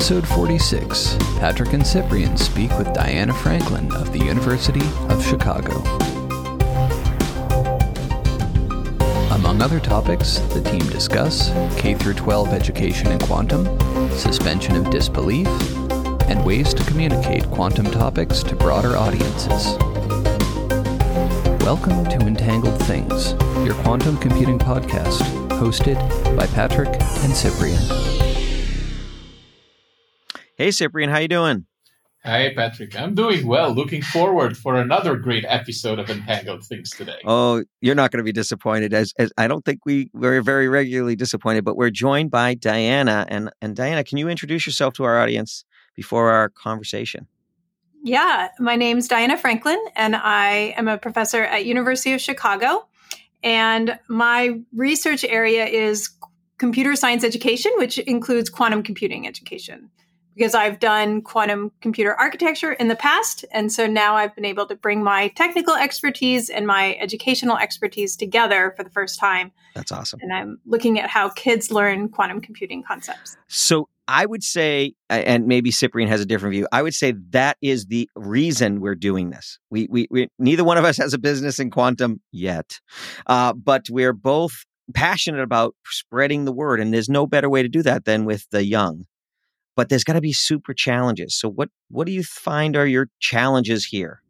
episode 46, Patrick and Cyprian speak with Diana Franklin of the University of Chicago. Among other topics, the team discuss K 12 education in quantum, suspension of disbelief, and ways to communicate quantum topics to broader audiences. Welcome to Entangled Things, your quantum computing podcast, hosted by Patrick and Cyprian. Hey, Cyprian, how you doing? Hi, Patrick. I'm doing well. Looking forward for another great episode of Entangled Things today. Oh, you're not going to be disappointed. As, as I don't think we we're very regularly disappointed, but we're joined by Diana. And and Diana, can you introduce yourself to our audience before our conversation? Yeah, my name's Diana Franklin, and I am a professor at University of Chicago. And my research area is computer science education, which includes quantum computing education because I've done quantum computer architecture in the past. And so now I've been able to bring my technical expertise and my educational expertise together for the first time. That's awesome. And I'm looking at how kids learn quantum computing concepts. So I would say, and maybe Cyprian has a different view. I would say that is the reason we're doing this. We, we, we neither one of us has a business in quantum yet, uh, but we're both passionate about spreading the word, and there's no better way to do that than with the young but there's got to be super challenges. So what what do you find are your challenges here?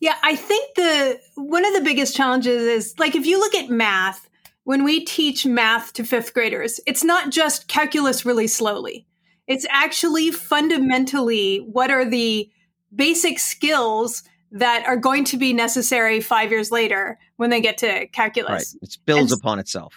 Yeah, I think the one of the biggest challenges is like if you look at math, when we teach math to 5th graders, it's not just calculus really slowly. It's actually fundamentally what are the basic skills that are going to be necessary 5 years later when they get to calculus. Right. It builds and, upon itself.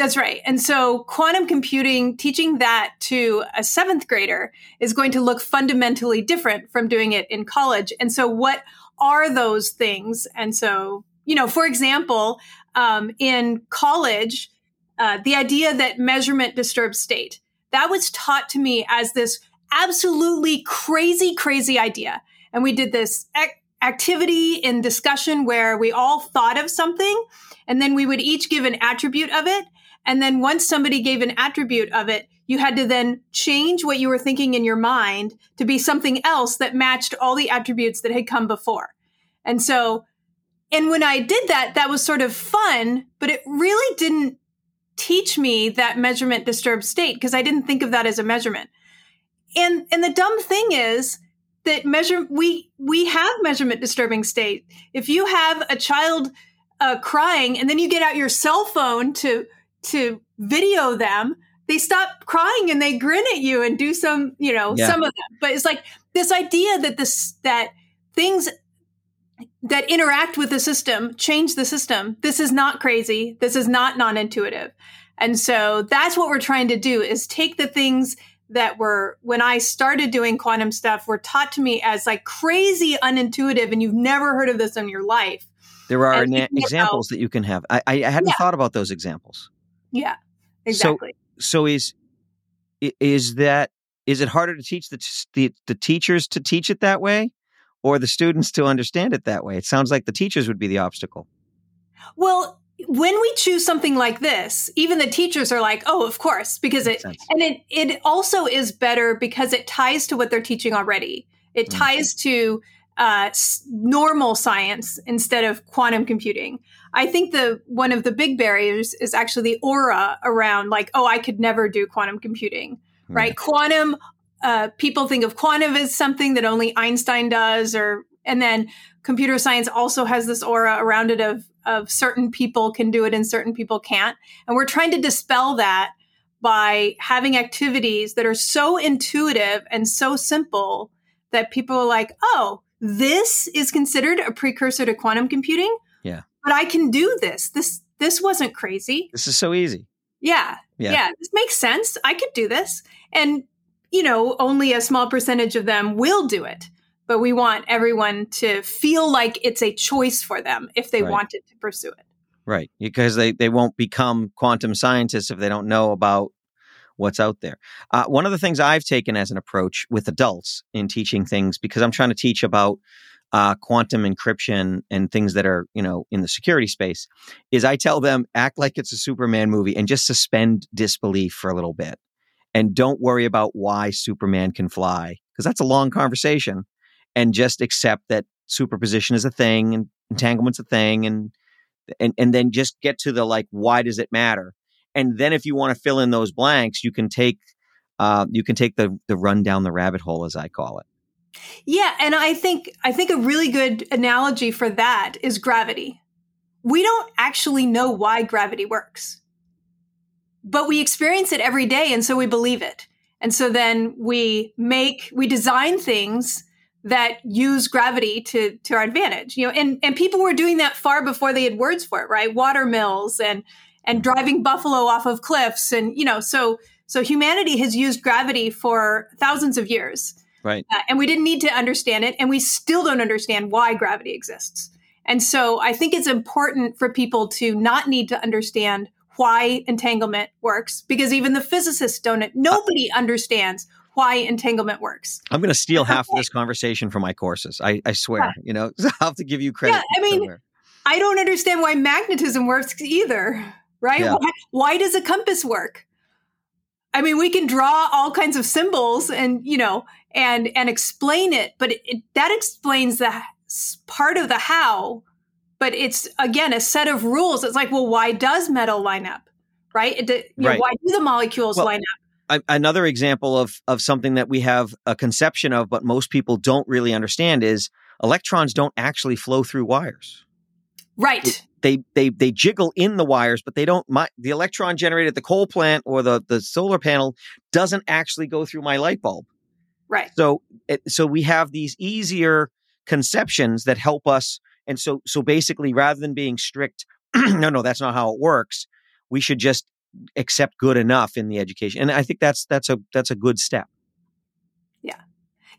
That's right. And so quantum computing, teaching that to a seventh grader is going to look fundamentally different from doing it in college. And so what are those things? And so, you know, for example, um, in college, uh, the idea that measurement disturbs state, that was taught to me as this absolutely crazy, crazy idea. And we did this ac- activity in discussion where we all thought of something and then we would each give an attribute of it and then once somebody gave an attribute of it, you had to then change what you were thinking in your mind to be something else that matched all the attributes that had come before. And so, and when I did that, that was sort of fun, but it really didn't teach me that measurement disturbed state because I didn't think of that as a measurement. And and the dumb thing is that measure we we have measurement disturbing state. If you have a child uh, crying and then you get out your cell phone to to video them, they stop crying and they grin at you and do some, you know, yeah. some of them. But it's like this idea that this that things that interact with the system change the system. This is not crazy. This is not non-intuitive. And so that's what we're trying to do is take the things that were when I started doing quantum stuff were taught to me as like crazy unintuitive and you've never heard of this in your life. There are examples that you can have. I, I hadn't yeah. thought about those examples. Yeah, exactly. So, so is is that is it harder to teach the, the the teachers to teach it that way, or the students to understand it that way? It sounds like the teachers would be the obstacle. Well, when we choose something like this, even the teachers are like, "Oh, of course," because it and it it also is better because it ties to what they're teaching already. It mm-hmm. ties to uh, normal science instead of quantum computing. I think the one of the big barriers is actually the aura around like, oh, I could never do quantum computing, right? Quantum, uh, people think of quantum as something that only Einstein does, or and then computer science also has this aura around it of of certain people can do it and certain people can't, and we're trying to dispel that by having activities that are so intuitive and so simple that people are like, oh, this is considered a precursor to quantum computing Yeah. but I can do this. This this wasn't crazy. This is so easy. Yeah, yeah. Yeah. This makes sense. I could do this. And you know, only a small percentage of them will do it. But we want everyone to feel like it's a choice for them if they right. wanted to pursue it. Right. Because they, they won't become quantum scientists if they don't know about what's out there. Uh, one of the things I've taken as an approach with adults in teaching things, because I'm trying to teach about uh, quantum encryption and things that are you know in the security space is i tell them act like it's a superman movie and just suspend disbelief for a little bit. And don't worry about why Superman can fly because that's a long conversation. And just accept that superposition is a thing and entanglement's a thing and and and then just get to the like why does it matter and then if you want to fill in those blanks you can take uh, you can take the the run down the rabbit hole as i call it. Yeah and i think i think a really good analogy for that is gravity. We don't actually know why gravity works. But we experience it every day and so we believe it. And so then we make we design things that use gravity to to our advantage you know and and people were doing that far before they had words for it right? Water mills and and driving buffalo off of cliffs and you know so so humanity has used gravity for thousands of years right uh, and we didn't need to understand it and we still don't understand why gravity exists and so i think it's important for people to not need to understand why entanglement works because even the physicists don't nobody understands why entanglement works. I'm going to steal half okay. of this conversation from my courses. I, I swear, yeah. you know, I'll have to give you credit. Yeah, I mean, somewhere. I don't understand why magnetism works either, right? Yeah. Why, why does a compass work? I mean, we can draw all kinds of symbols and, you know, and, and explain it, but it, it, that explains the part of the how, but it's again, a set of rules. It's like, well, why does metal line up? Right? It, you right. Know, why do the molecules well, line up? another example of of something that we have a conception of, but most people don't really understand is electrons don't actually flow through wires. Right. They they they jiggle in the wires, but they don't. My, the electron generated at the coal plant or the the solar panel doesn't actually go through my light bulb. Right. So it, so we have these easier conceptions that help us. And so so basically, rather than being strict, no, no, that's not how it works. We should just accept good enough in the education and i think that's that's a that's a good step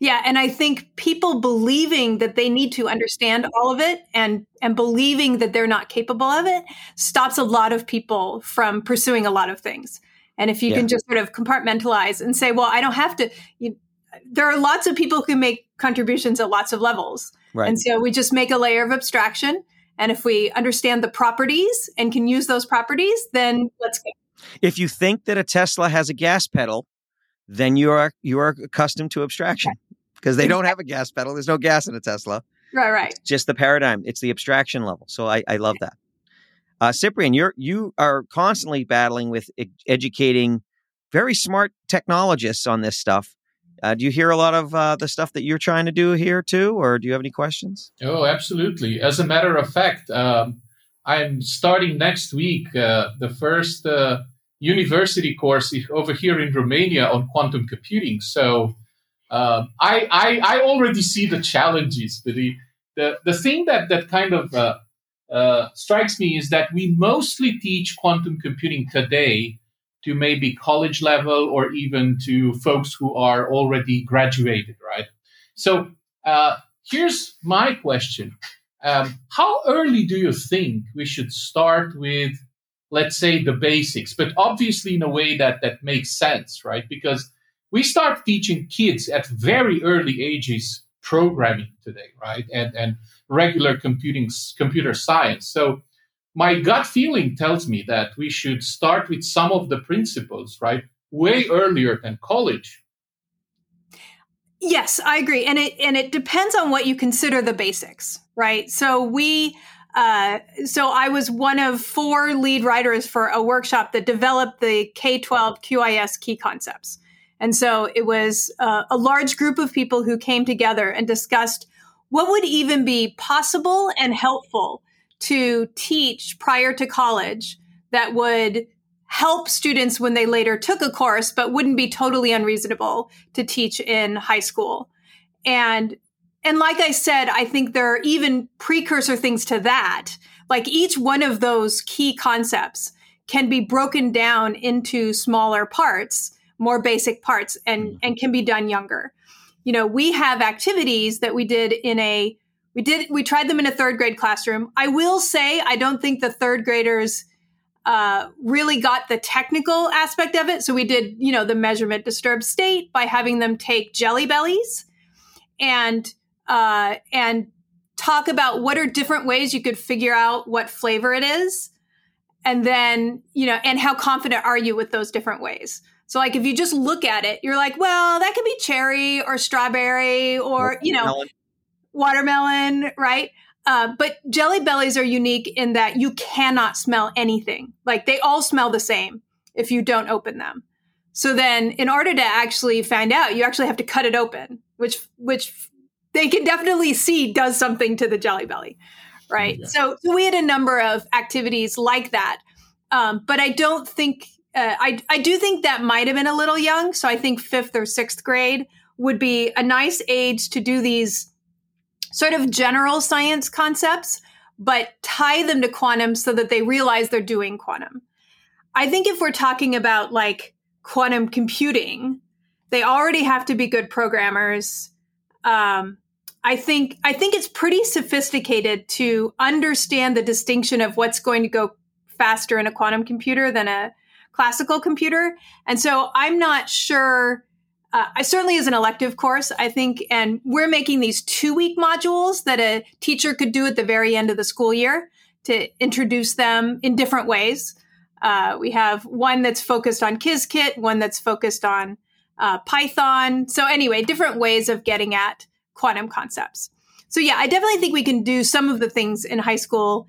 yeah and i think people believing that they need to understand all of it and and believing that they're not capable of it stops a lot of people from pursuing a lot of things and if you yeah. can just sort of compartmentalize and say well i don't have to you, there are lots of people who make contributions at lots of levels right. and so we just make a layer of abstraction and if we understand the properties and can use those properties then let's go if you think that a Tesla has a gas pedal, then you are you are accustomed to abstraction because they don't have a gas pedal. There's no gas in a Tesla. Right, right. It's just the paradigm. It's the abstraction level. So I, I love that. Uh, Cyprian, you're you are constantly battling with e- educating very smart technologists on this stuff. Uh, do you hear a lot of uh, the stuff that you're trying to do here too, or do you have any questions? Oh, absolutely. As a matter of fact, um, I'm starting next week uh, the first uh, university course over here in Romania on quantum computing. So uh, I, I, I already see the challenges. The the, the thing that that kind of uh, uh, strikes me is that we mostly teach quantum computing today to maybe college level or even to folks who are already graduated, right? So uh, here's my question. Um, how early do you think we should start with let's say the basics, but obviously in a way that that makes sense, right? Because we start teaching kids at very early ages programming today, right? And and regular computing computer science. So my gut feeling tells me that we should start with some of the principles, right? Way earlier than college. Yes, I agree. And it and it depends on what you consider the basics, right? So we uh, so I was one of four lead writers for a workshop that developed the K 12 QIS key concepts. And so it was uh, a large group of people who came together and discussed what would even be possible and helpful to teach prior to college that would help students when they later took a course, but wouldn't be totally unreasonable to teach in high school. And and like I said, I think there are even precursor things to that. Like each one of those key concepts can be broken down into smaller parts, more basic parts, and, mm-hmm. and can be done younger. You know, we have activities that we did in a, we did, we tried them in a third grade classroom. I will say, I don't think the third graders uh, really got the technical aspect of it. So we did, you know, the measurement disturbed state by having them take jelly bellies and uh, and talk about what are different ways you could figure out what flavor it is and then you know and how confident are you with those different ways So like if you just look at it, you're like, well, that could be cherry or strawberry or, you know, watermelon, right? Uh, but jelly bellies are unique in that you cannot smell anything. Like they all smell the same if you don't open them. So then in order to actually find out, you actually have to cut it open, which which they can definitely see does something to the jelly belly. Right. Yeah. So, so we had a number of activities like that. Um, but I don't think uh, I I do think that might have been a little young. So I think fifth or sixth grade would be a nice age to do these sort of general science concepts, but tie them to quantum so that they realize they're doing quantum. I think if we're talking about like quantum computing, they already have to be good programmers. Um, I think I think it's pretty sophisticated to understand the distinction of what's going to go faster in a quantum computer than a classical computer. And so I'm not sure uh, I certainly is an elective course, I think, and we're making these two week modules that a teacher could do at the very end of the school year to introduce them in different ways. Uh, we have one that's focused on Qiskit, one that's focused on uh, Python. So, anyway, different ways of getting at quantum concepts. So, yeah, I definitely think we can do some of the things in high school,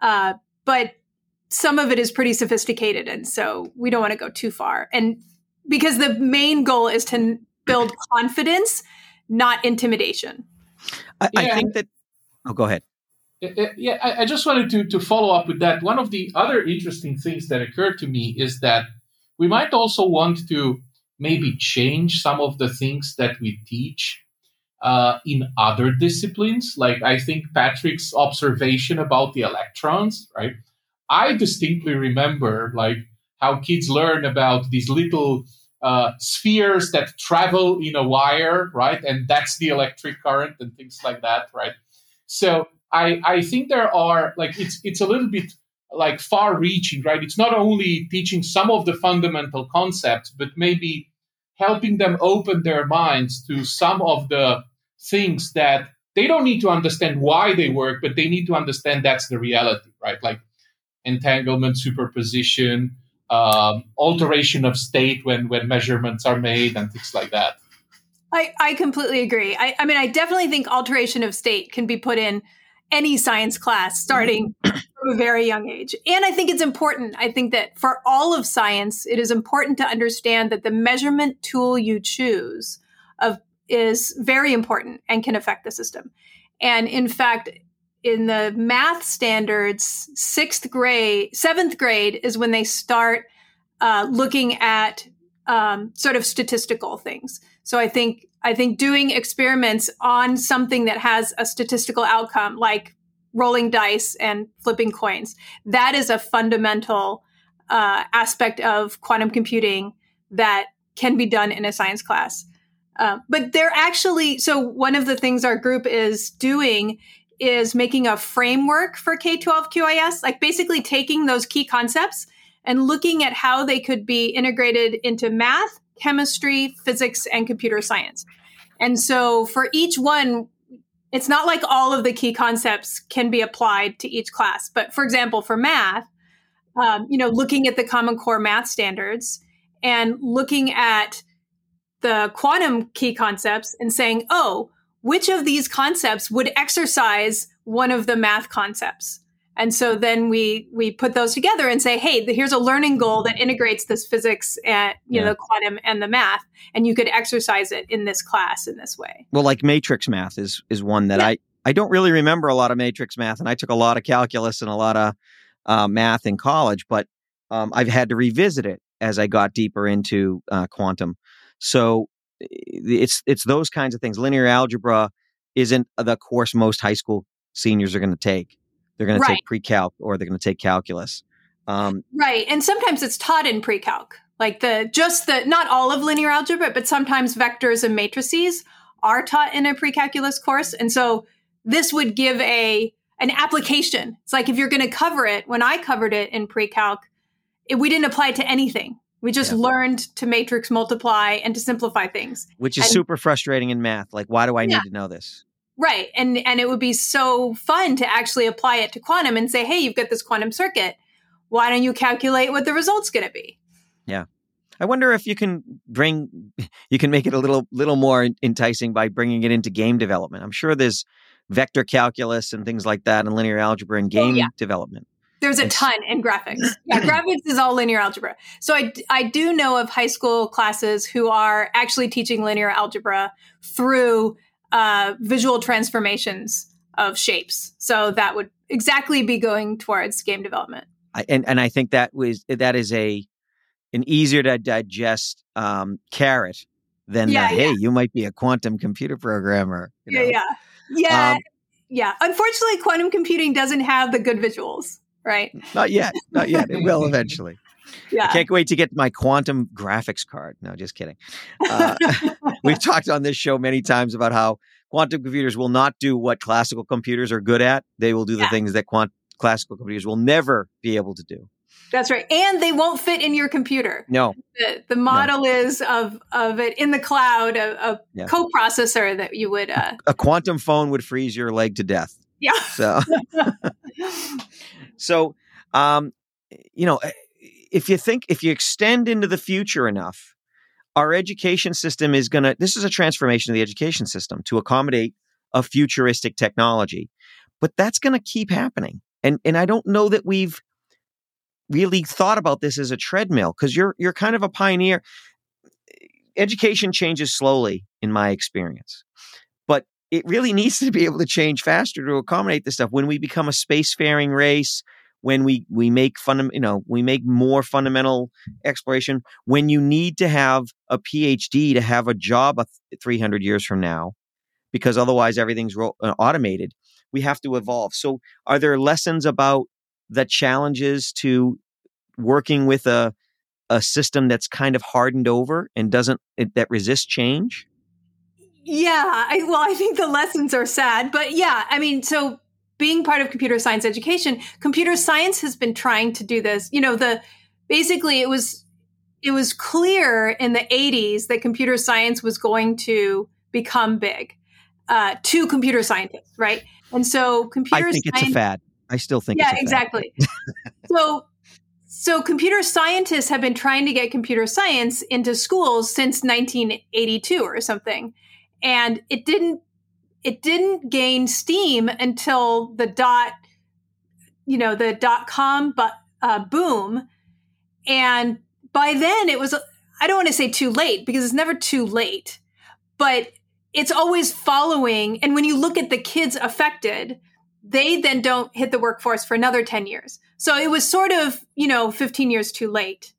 uh, but some of it is pretty sophisticated. And so we don't want to go too far. And because the main goal is to build confidence, not intimidation. I, yeah. I think that. Oh, go ahead. Yeah, I, just wanted to, to follow up with that. One of the other interesting things that occurred to me is that we might also want to maybe change some of the things that we teach uh, in other disciplines. Like I think Patrick's observation about the electrons, right? I distinctly remember like how kids learn about these little uh, spheres that travel in a wire, right? And that's the electric current and things like that, right? So I, I think there are like it's it's a little bit like far reaching, right? It's not only teaching some of the fundamental concepts, but maybe helping them open their minds to some of the things that they don't need to understand why they work, but they need to understand that's the reality, right? Like entanglement, superposition, um, alteration of state when when measurements are made and things like that. I, I completely agree. I, I mean, I definitely think alteration of state can be put in any science class starting from a very young age. And I think it's important. I think that for all of science, it is important to understand that the measurement tool you choose of is very important and can affect the system. And in fact, in the math standards, sixth grade, seventh grade is when they start uh, looking at um, sort of statistical things. So I think I think doing experiments on something that has a statistical outcome, like rolling dice and flipping coins, that is a fundamental uh, aspect of quantum computing that can be done in a science class. Uh, but they're actually so one of the things our group is doing is making a framework for K 12 QIS, like basically taking those key concepts and looking at how they could be integrated into math, chemistry, physics, and computer science. And so for each one, it's not like all of the key concepts can be applied to each class. But for example, for math, um, you know, looking at the Common Core math standards and looking at the quantum key concepts and saying, oh, which of these concepts would exercise one of the math concepts? And so then we we put those together and say, hey, here's a learning goal that integrates this physics and you yeah. know the quantum and the math, and you could exercise it in this class in this way. Well, like matrix math is is one that yeah. I I don't really remember a lot of matrix math, and I took a lot of calculus and a lot of uh, math in college, but um, I've had to revisit it as I got deeper into uh, quantum. So it's it's those kinds of things. Linear algebra isn't the course most high school seniors are going to take. They're going right. to take pre-calc or they're going to take calculus. Um, right, and sometimes it's taught in pre-calc, like the just the not all of linear algebra, but sometimes vectors and matrices are taught in a pre-calculus course, and so this would give a an application. It's like if you're going to cover it. When I covered it in pre-calc, it, we didn't apply it to anything. We just yeah. learned to matrix multiply and to simplify things. Which is and, super frustrating in math. Like, why do I yeah. need to know this? Right. And and it would be so fun to actually apply it to quantum and say, hey, you've got this quantum circuit. Why don't you calculate what the result's gonna be? Yeah. I wonder if you can bring, you can make it a little little more enticing by bringing it into game development. I'm sure there's vector calculus and things like that, and linear algebra and game oh, yeah. development. There's a ton in graphics. Yeah, graphics is all linear algebra. So I, I do know of high school classes who are actually teaching linear algebra through uh, visual transformations of shapes. So that would exactly be going towards game development. I, and and I think that was that is a an easier to digest um, carrot than yeah, the, hey, you might be a quantum computer programmer. You know? Yeah, yeah, yeah, um, yeah. Unfortunately, quantum computing doesn't have the good visuals right? Not yet. Not yet. It will eventually. Yeah. I can't wait to get my quantum graphics card. No, just kidding. Uh, we've talked on this show many times about how quantum computers will not do what classical computers are good at. They will do yeah. the things that quant- classical computers will never be able to do. That's right. And they won't fit in your computer. No. The, the model no. is of, of it in the cloud, a, a yeah. coprocessor that you would. Uh, a quantum phone would freeze your leg to death. Yeah. So. So, um, you know, eh, if you think, if you extend into the future enough, our education system is going to, this is a transformation of the education system to accommodate a futuristic technology. But that's going to keep happening. And, and I don't know that we've really thought about this as a treadmill because you're, you're kind of a pioneer. Education changes slowly, in my experience it really needs to be able to change faster to accommodate this stuff. When we become a spacefaring race, when we we make fun, you know, we make more fundamental exploration. When you need to have a PhD to have a job 300 years from now, because otherwise everything's ro- uh, automated. We have to evolve. So, are there lessons about the challenges to working with a a system that's kind of hardened over and doesn't it, that resists change? Yeah, I, well, I think the lessons are sad, but yeah, I mean, so being part of computer science education, computer science has been trying to do this. You know, the basically it was it was clear in the 80s that computer science was going to become big uh, to computer scientists, right? And so computer I think science, it's a fad. I still think yeah, exactly. so so computer scientists have been trying to get computer science into schools since 1982 or something and it didn't it didn't gain steam until the dot you know the dot com but uh, boom. And by then it was i don't want to say too late because it's never too late but it's always following and when you look at the kids affected they then don't hit the workforce for another 10 years. So it was sort of you know 15 years too late.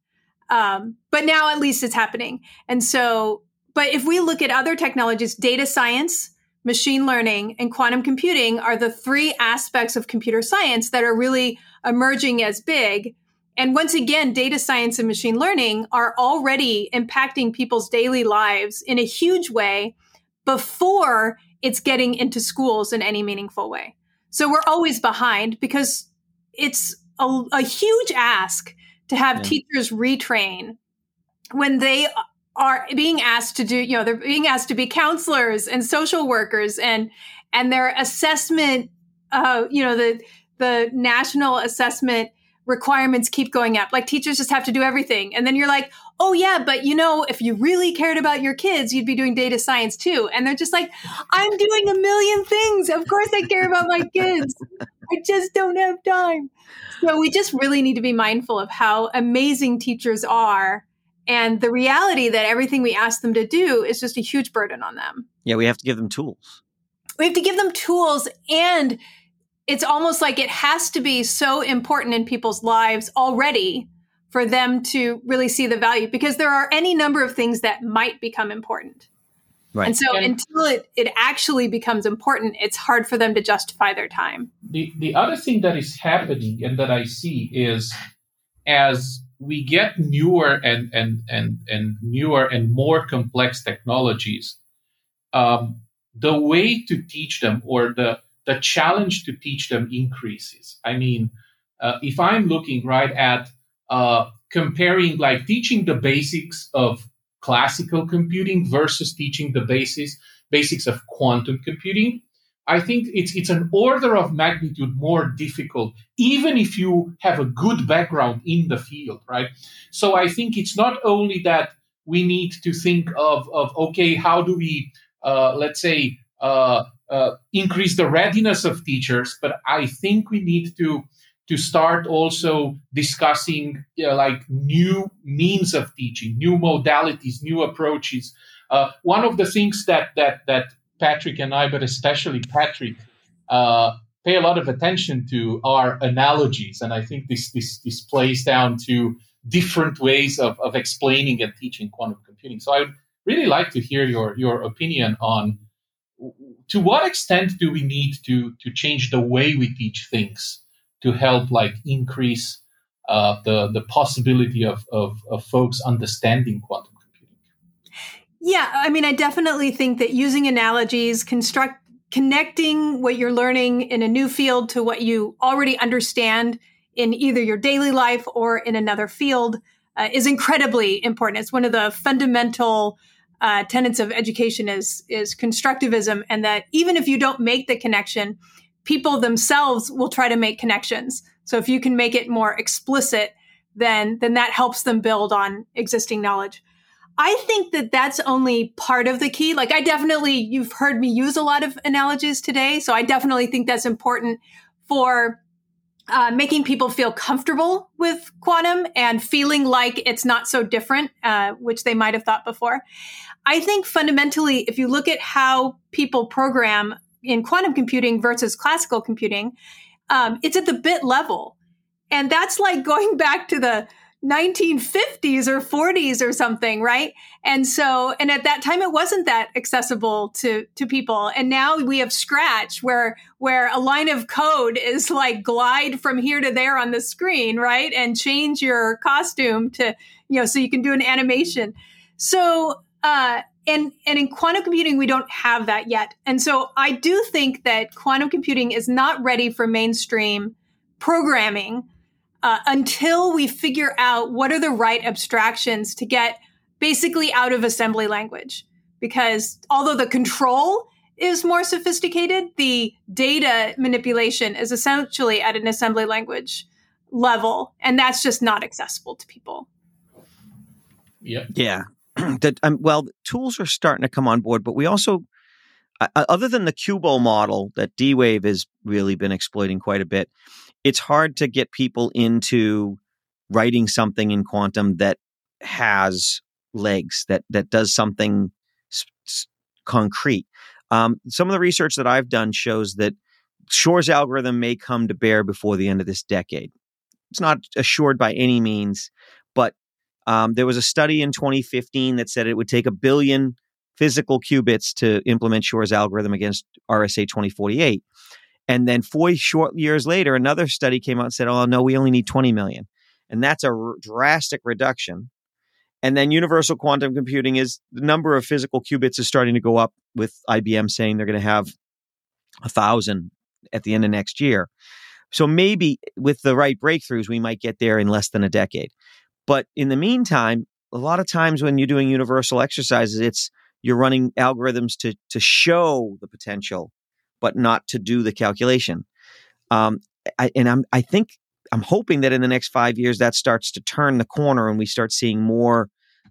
Um, but now at least it's happening. And so but if we look at other technologies, data science, machine learning, and quantum computing are the three aspects of computer science that are really emerging as big. And once again, data science and machine learning are already impacting people's daily lives in a huge way before it's getting into schools in any meaningful way. So we're always behind because it's a, a huge ask to have yeah. teachers retrain when they are being asked to do, you know, they're being asked to be counselors and social workers and and their assessment uh, you know, the the national assessment requirements keep going up. Like teachers just have to do everything. And then you're like, oh yeah, but you know, if you really cared about your kids, you'd be doing data science too. And they're just like, I'm doing a million things. Of course I care about my kids. I just don't have time. So we just really need to be mindful of how amazing teachers are and the reality that everything we ask them to do is just a huge burden on them. Yeah, we have to give them tools. We have to give them tools and it's almost like it has to be so important in people's lives already for them to really see the value because there are any number of things that might become important. Right. And so and until it, it actually becomes important, it's hard for them to justify their time. The the other thing that is happening and that I see is as we get newer and and and and newer and more complex technologies. Um, the way to teach them or the the challenge to teach them increases. I mean uh, if i'm looking right at uh, comparing like teaching the basics of classical computing versus teaching the basics basics of quantum computing I think it's it's an order of magnitude more difficult, even if you have a good background in the field, right? So I think it's not only that we need to think of of okay, how do we uh, let's say uh, uh, increase the readiness of teachers, but I think we need to to start also discussing you know, like new means of teaching, new modalities, new approaches. Uh, one of the things that that that Patrick and I, but especially Patrick, uh, pay a lot of attention to are analogies, and I think this this this plays down to different ways of, of explaining and teaching quantum computing. So I would really like to hear your your opinion on to what extent do we need to to change the way we teach things to help like increase uh, the the possibility of, of, of folks understanding quantum. Yeah, I mean, I definitely think that using analogies, construct connecting what you're learning in a new field to what you already understand in either your daily life or in another field uh, is incredibly important. It's one of the fundamental uh, tenets of education is is constructivism, and that even if you don't make the connection, people themselves will try to make connections. So if you can make it more explicit, then then that helps them build on existing knowledge. I think that that's only part of the key. Like I definitely you've heard me use a lot of analogies today, so I definitely think that's important for uh, making people feel comfortable with quantum and feeling like it's not so different, uh, which they might have thought before. I think fundamentally, if you look at how people program in quantum computing versus classical computing, um, it's at the bit level. And that's like going back to the 1950s or 40s or something, right? And so, and at that time, it wasn't that accessible to to people. And now we have Scratch, where where a line of code is like glide from here to there on the screen, right? And change your costume to you know so you can do an animation. So uh, and and in quantum computing we don't have that yet and so i do think that quantum computing is not ready for mainstream programming uh, until we figure out what are the right abstractions to get basically out of assembly language. Because although the control is more sophisticated the data manipulation is essentially at an assembly language level and that's just not accessible to people. Yeah. Yeah. That um, well, tools are starting to come on board, but we also, uh, other than the QUBO model that D Wave has really been exploiting quite a bit, it's hard to get people into writing something in quantum that has legs that that does something concrete. Um, some of the research that I've done shows that Shor's algorithm may come to bear before the end of this decade. It's not assured by any means, but um, there was a study in 2015 that said it would take a billion physical qubits to implement Shor's algorithm against RSA 2048. And then four short years later, another study came out and said, oh, no, we only need 20 million. And that's a r- drastic reduction. And then universal quantum computing is the number of physical qubits is starting to go up with IBM saying they're going to have a thousand at the end of next year. So maybe with the right breakthroughs, we might get there in less than a decade. But in the meantime, a lot of times when you're doing universal exercises, it's you're running algorithms to to show the potential, but not to do the calculation. Um, I, and I'm I think I'm hoping that in the next five years that starts to turn the corner and we start seeing more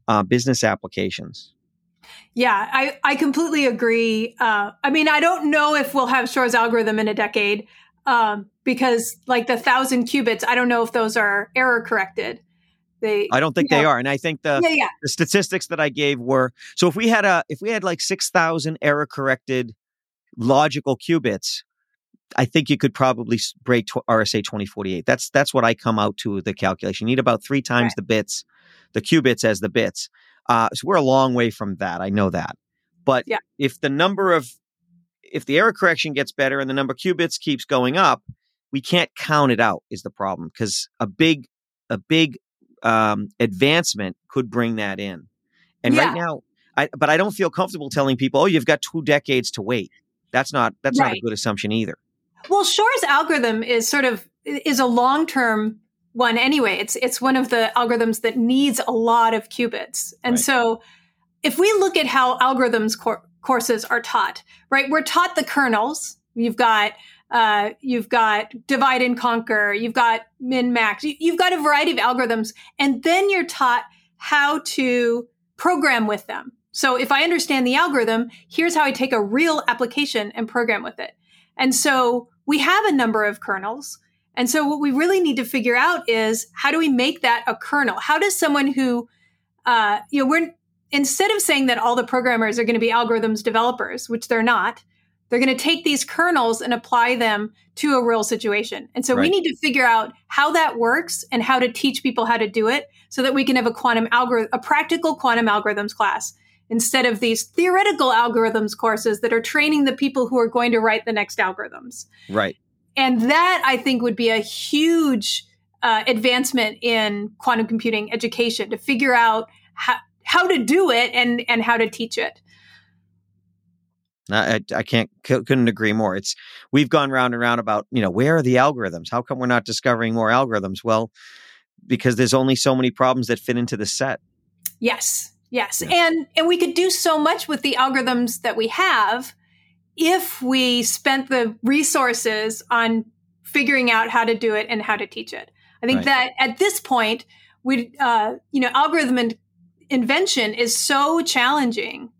uh, business applications. Yeah, I, I completely agree. Uh, I mean, I don't know if we'll have Shor's algorithm in a decade um, because, like the thousand qubits, I don't know if those are error corrected. They, I don't think they are, and I think the yeah, yeah. the statistics that I gave were so if we had a if we had like six thousand error corrected logical qubits, I think you could probably break RSA twenty forty eight. That's that's what I come out to the calculation. You need about three times right. the bits, the qubits as the bits. Uh, so we're a long way from that. I know that, but yeah. if the number of if the error correction gets better and the number of qubits keeps going up, we can't count it out. Is the problem because a big a big um, advancement could bring that in. And yeah. right now, I, but I don't feel comfortable telling people, "Oh, you've got two decades to wait." That's not that's right. not a good assumption either. Well, Shor's algorithm is sort of is a long term one anyway. It's it's one of the algorithms that needs a lot of qubits, and right. so if we look at how algorithms cor- courses are taught, right, we're taught the kernels, You've got uh, you've got divide and conquer. You've got min max. You've got a variety of algorithms, and then you're taught how to program with them. So if I understand the algorithm, here's how I take a real application and program with it. And so we have a number of kernels. And so what we really need to figure out is how do we make that a kernel? How does someone who, uh, you know, we're instead of saying that all the programmers are going to be algorithms developers, which they're not, they're going to take these kernels and apply them to a real situation. And so right. we need to figure out how that works and how to teach people how to do it so that we can have a quantum algorithm, a practical quantum algorithms class instead of these theoretical algorithms courses that are training the people who are going to write the next algorithms. Right. And that I think would be a huge uh, advancement in quantum computing education to figure out how, how to do it and, and how to teach it. I, I can't couldn't agree more. It's we've gone round and round about you know where are the algorithms? How come we're not discovering more algorithms? Well, because there's only so many problems that fit into the set. Yes, yes, yeah. and and we could do so much with the algorithms that we have if we spent the resources on figuring out how to do it and how to teach it. I think right. that at this point, we uh, you know algorithm in- invention is so challenging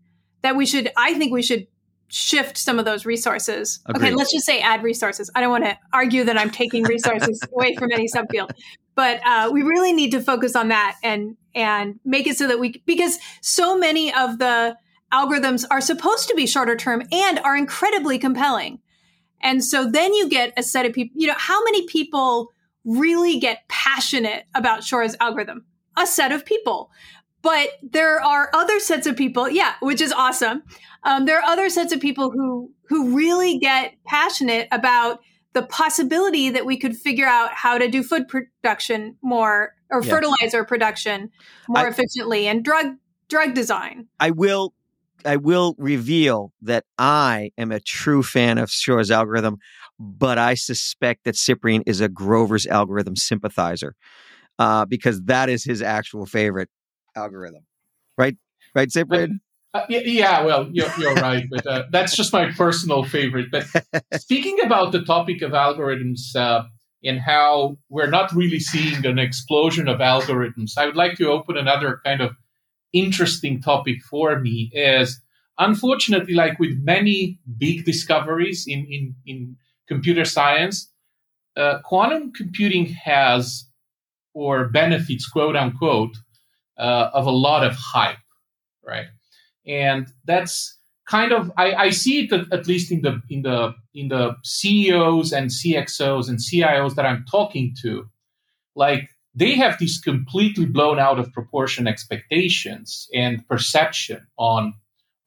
that we should. I think we should shift some of those resources. Agreed. Okay, let's just say add resources. I don't want to argue that I'm taking resources away from any subfield, but uh, we really need to focus on that and and make it so that we because so many of the algorithms are supposed to be shorter term and are incredibly compelling. And so then you get a set of people, you know, how many people really get passionate about Shor's algorithm? A set of people. But there are other sets of people, yeah, which is awesome. Um, there are other sets of people who who really get passionate about the possibility that we could figure out how to do food production more or yeah. fertilizer production more I, efficiently and drug drug design. I will I will reveal that I am a true fan of Shor's algorithm, but I suspect that Cyprian is a Grover's algorithm sympathizer uh, because that is his actual favorite algorithm. Right? Right, Cyprian? Uh, yeah, well, you're, you're right, but uh, that's just my personal favorite. But speaking about the topic of algorithms and how we're not really seeing an explosion of algorithms, I would like to open another kind of interesting topic for me. Is unfortunately, like with many big discoveries in in, in computer science, uh, quantum computing has or benefits, quote unquote, uh, of a lot of hype, right? and that's kind of I, I see it at, at, least in the in the in the CEOs and CXOs and CIOs that I'm talking to, like they have these completely blown out of proportion expectations and perception on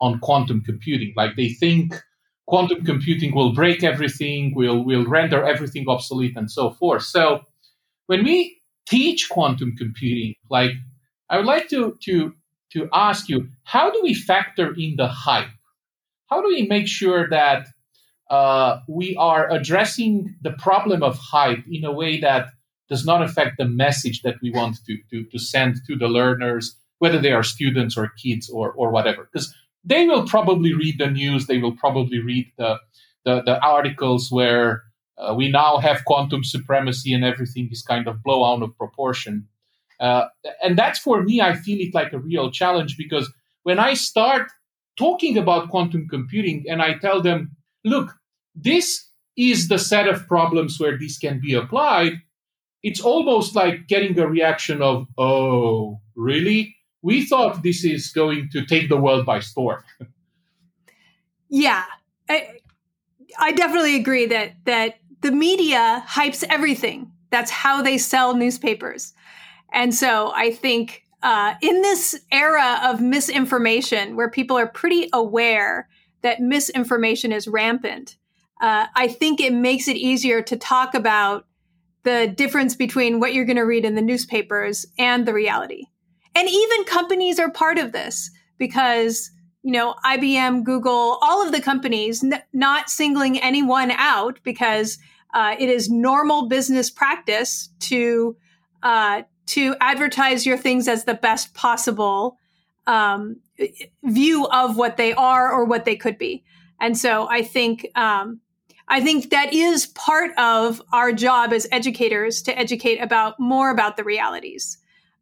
on quantum computing. Like they think quantum computing will break everything, will will render everything obsolete, and so forth. So when we teach quantum computing, like I would like to to to ask you how do we factor in the hype? How do we make sure that uh, we are addressing the problem of hype in a way that does not affect the message that we want to, to, to send to the learners, whether they are students or kids or, or whatever? Because they will probably read the news, they will probably read the, the, the articles where uh, we now have quantum supremacy and everything is kind of blown out of proportion. Uh, and that's for me, I feel it like a real challenge because when I start talking about quantum computing and I tell them, look, this is the set of problems where this can be applied, it's almost like getting a reaction of, oh, really? We thought this is going to take the world by storm. yeah. I, I definitely agree that that the media hypes everything. That's how they sell newspapers. And so I think uh, in this era of misinformation, where people are pretty aware that misinformation is rampant, uh, I think it makes it easier to talk about the difference between what you're going to read in the newspapers and the reality. And even companies are part of this because, you know, IBM, Google, all of the companies, n- not singling anyone out because uh, it is normal business practice to uh, to advertise your things as the best possible um, view of what they are or what they could be. And so I think um, I think that is part of our job as educators to educate about more about the realities.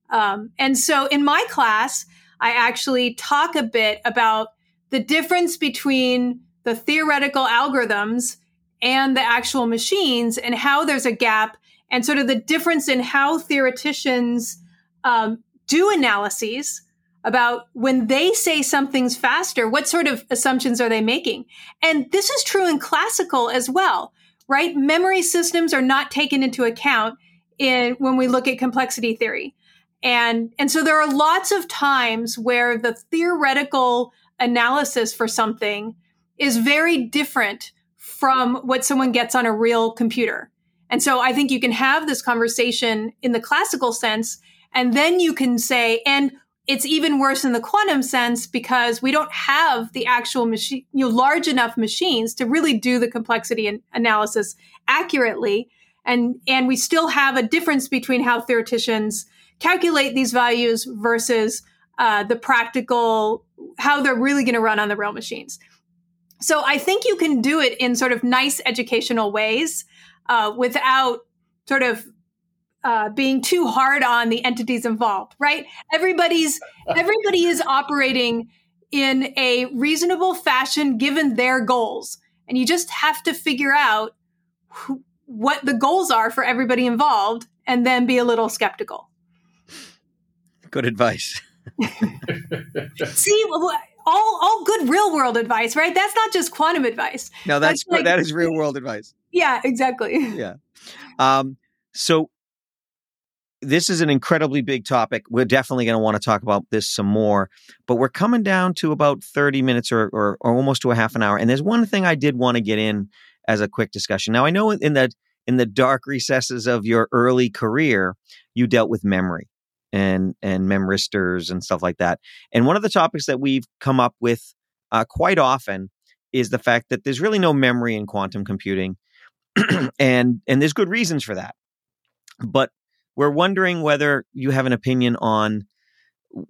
Um, and so in my class, I actually talk a bit about the difference between the theoretical algorithms and the actual machines and how there's a gap and sort of the difference in how theoreticians um, do analyses about when they say something's faster, what sort of assumptions are they making? And this is true in classical as well, right? Memory systems are not taken into account in when we look at complexity theory. And, and so there are lots of times where the theoretical analysis for something is very different from what someone gets on a real computer. And so I think you can have this conversation in the classical sense, and then you can say, and it's even worse in the quantum sense because we don't have the actual machine, you know, large enough machines to really do the complexity analysis accurately. And, and we still have a difference between how theoreticians calculate these values versus uh, the practical, how they're really going to run on the real machines. So I think you can do it in sort of nice educational ways uh, without sort of uh, being too hard on the entities involved, right? Everybody's everybody is operating in a reasonable fashion given their goals, and you just have to figure out who, what the goals are for everybody involved, and then be a little skeptical. Good advice. See, all all good real world advice, right? That's not just quantum advice. No, that's, that's like, that is real world advice. Yeah, exactly. Yeah. Um, so this is an incredibly big topic. We're definitely going to want to talk about this some more, but we're coming down to about 30 minutes or, or, or almost to a half an hour. And there's one thing I did want to get in as a quick discussion. Now, I know in the, in the dark recesses of your early career, you dealt with memory and, and memristors and stuff like that. And one of the topics that we've come up with uh, quite often is the fact that there's really no memory in quantum computing. and, and there's good reasons for that. But we're wondering whether you have an opinion on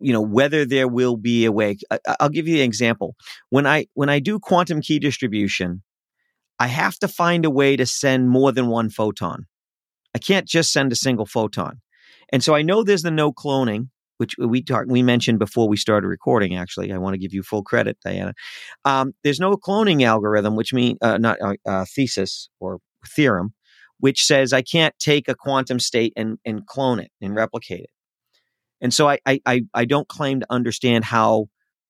you know whether there will be a way i'll give you an example when i when i do quantum key distribution i have to find a way to send more than one photon i can't just send a single photon and so i know there's the no cloning which we talked we mentioned before we started recording actually i want to give you full credit diana um, there's no cloning algorithm which means uh, not uh, uh, thesis or theorem which says I can't take a quantum state and, and clone it and replicate it. And so I, I, I don't claim to understand how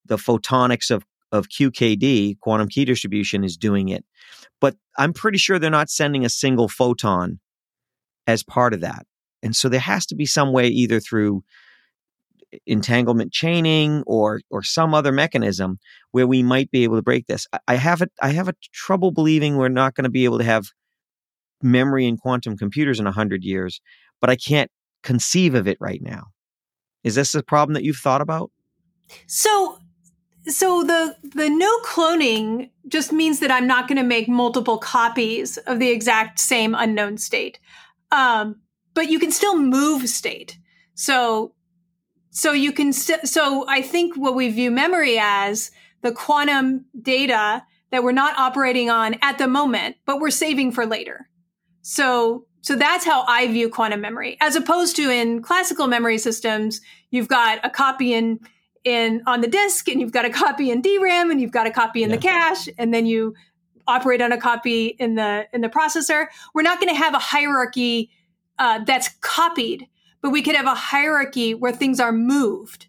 the photonics of, of QKD, quantum key distribution, is doing it. But I'm pretty sure they're not sending a single photon as part of that. And so there has to be some way, either through entanglement chaining or or some other mechanism where we might be able to break this. I have a I have a trouble believing we're not going to be able to have memory and quantum computers in 100 years, but I can't conceive of it right now. Is this a problem that you've thought about? So so the the no cloning just means that I'm not going to make multiple copies of the exact same unknown state. Um, but you can still move state. So so you can st- so I think what we view memory as the quantum data that we're not operating on at the moment, but we're saving for later. So, so that's how I view quantum memory, as opposed to in classical memory systems, you've got a copy in in on the disk, and you've got a copy in DRAM, and you've got a copy in yeah. the cache, and then you operate on a copy in the in the processor. We're not going to have a hierarchy uh, that's copied, but we could have a hierarchy where things are moved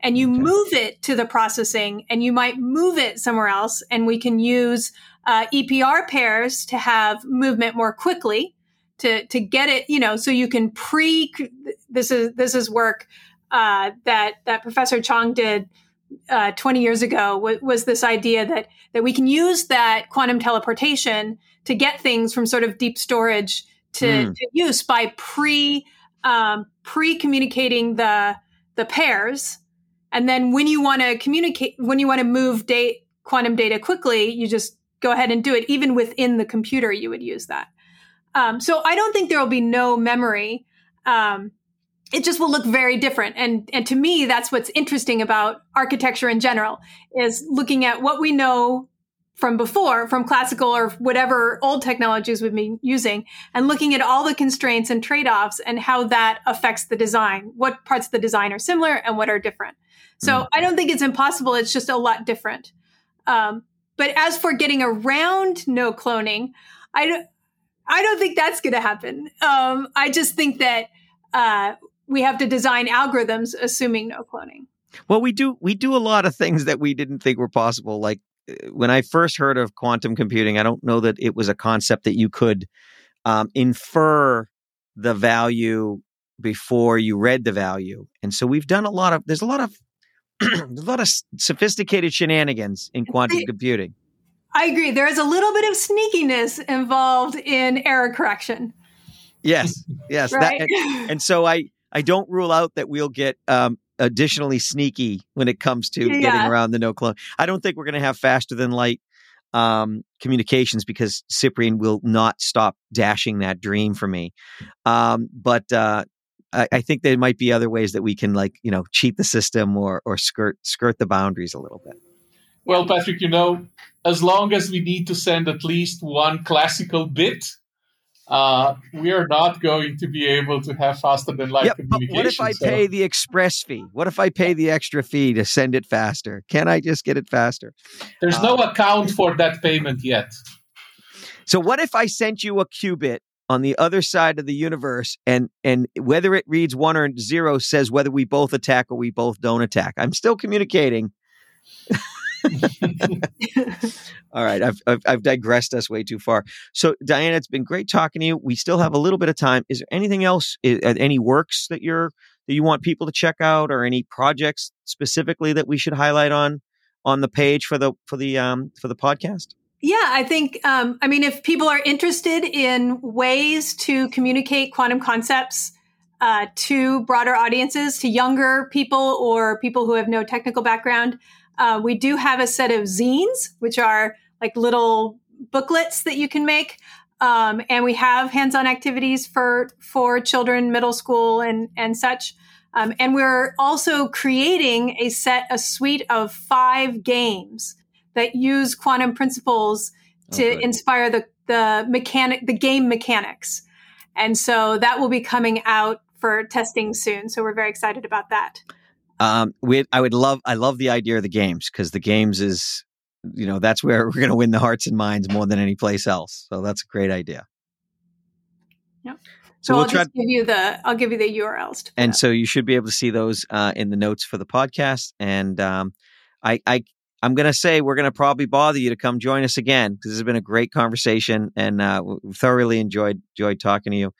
and you okay. move it to the processing and you might move it somewhere else and we can use uh, EPR pairs to have movement more quickly to to get it, you know, so you can pre. This is this is work uh, that that Professor chong did uh, 20 years ago. W- was this idea that that we can use that quantum teleportation to get things from sort of deep storage to, mm. to use by pre um, pre communicating the the pairs, and then when you want to communicate, when you want to move date quantum data quickly, you just go ahead and do it. Even within the computer, you would use that. Um, so I don't think there will be no memory. Um, it just will look very different. And, and to me, that's what's interesting about architecture in general is looking at what we know from before, from classical or whatever old technologies we've been using, and looking at all the constraints and trade offs and how that affects the design. What parts of the design are similar and what are different. So mm. I don't think it's impossible. It's just a lot different. Um, but as for getting around no cloning, I don't, I don't think that's going to happen. Um, I just think that uh, we have to design algorithms assuming no cloning. Well, we do we do a lot of things that we didn't think were possible. Like when I first heard of quantum computing, I don't know that it was a concept that you could um, infer the value before you read the value. And so we've done a lot of there's a lot of a lot of sophisticated shenanigans in quantum I, computing. I agree. There is a little bit of sneakiness involved in error correction. Yes, yes. right? That, and, and, so I I don't rule out that we'll get um, additionally sneaky when it comes to yeah. getting around the no clone. I don't think we're going to have faster than light um, communications because Cyprian will not stop dashing that dream for me. Um, but uh, I, I, think there might be other ways that we can like you know cheat the system or or skirt skirt the boundaries a little bit. Well, Patrick, you know, as long as we need to send at least one classical bit, uh, we are not going to be able to have faster than light yep, communication. what if I so. pay the express fee? What if I pay the extra fee to send it faster? Can I just get it faster? There's uh, no account for that payment yet. So what if I sent you a qubit on the other side of the universe and and whether it reads one or zero says whether we both attack or we both don't attack? I'm still communicating. All right, I've, I've, I've digressed us way too far. So, Diana, it's been great talking to you. We still have a little bit of time. Is there anything else? Is, any works that you're that you want people to check out, or any projects specifically that we should highlight on on the page for the for the um for the podcast? Yeah, I think, um, I mean, if people are interested in ways to communicate quantum concepts uh, to broader audiences, to younger people or people who have no technical background, uh, we do have a set of zines, which are like little booklets that you can make. Um, and we have hands-on activities for for children, middle school, and and such. Um, and we're also creating a set, a suite of five games that use quantum principles to okay. inspire the the mechanic, the game mechanics. And so that will be coming out for testing soon. So we're very excited about that. Um, we, I would love, I love the idea of the games because the games is, you know, that's where we're going to win the hearts and minds more than any place else. So that's a great idea. Yep. So, so we'll I'll try- give you the, I'll give you the URLs. and that. so you should be able to see those uh, in the notes for the podcast. And um, I, I, I'm going to say we're going to probably bother you to come join us again because this has been a great conversation and uh, thoroughly enjoyed enjoyed talking to you.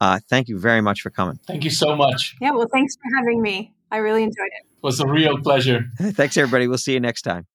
Uh, thank you very much for coming. Thank you so much. Yeah, well, thanks for having me. I really enjoyed it. It was a real pleasure. Thanks, everybody. We'll see you next time.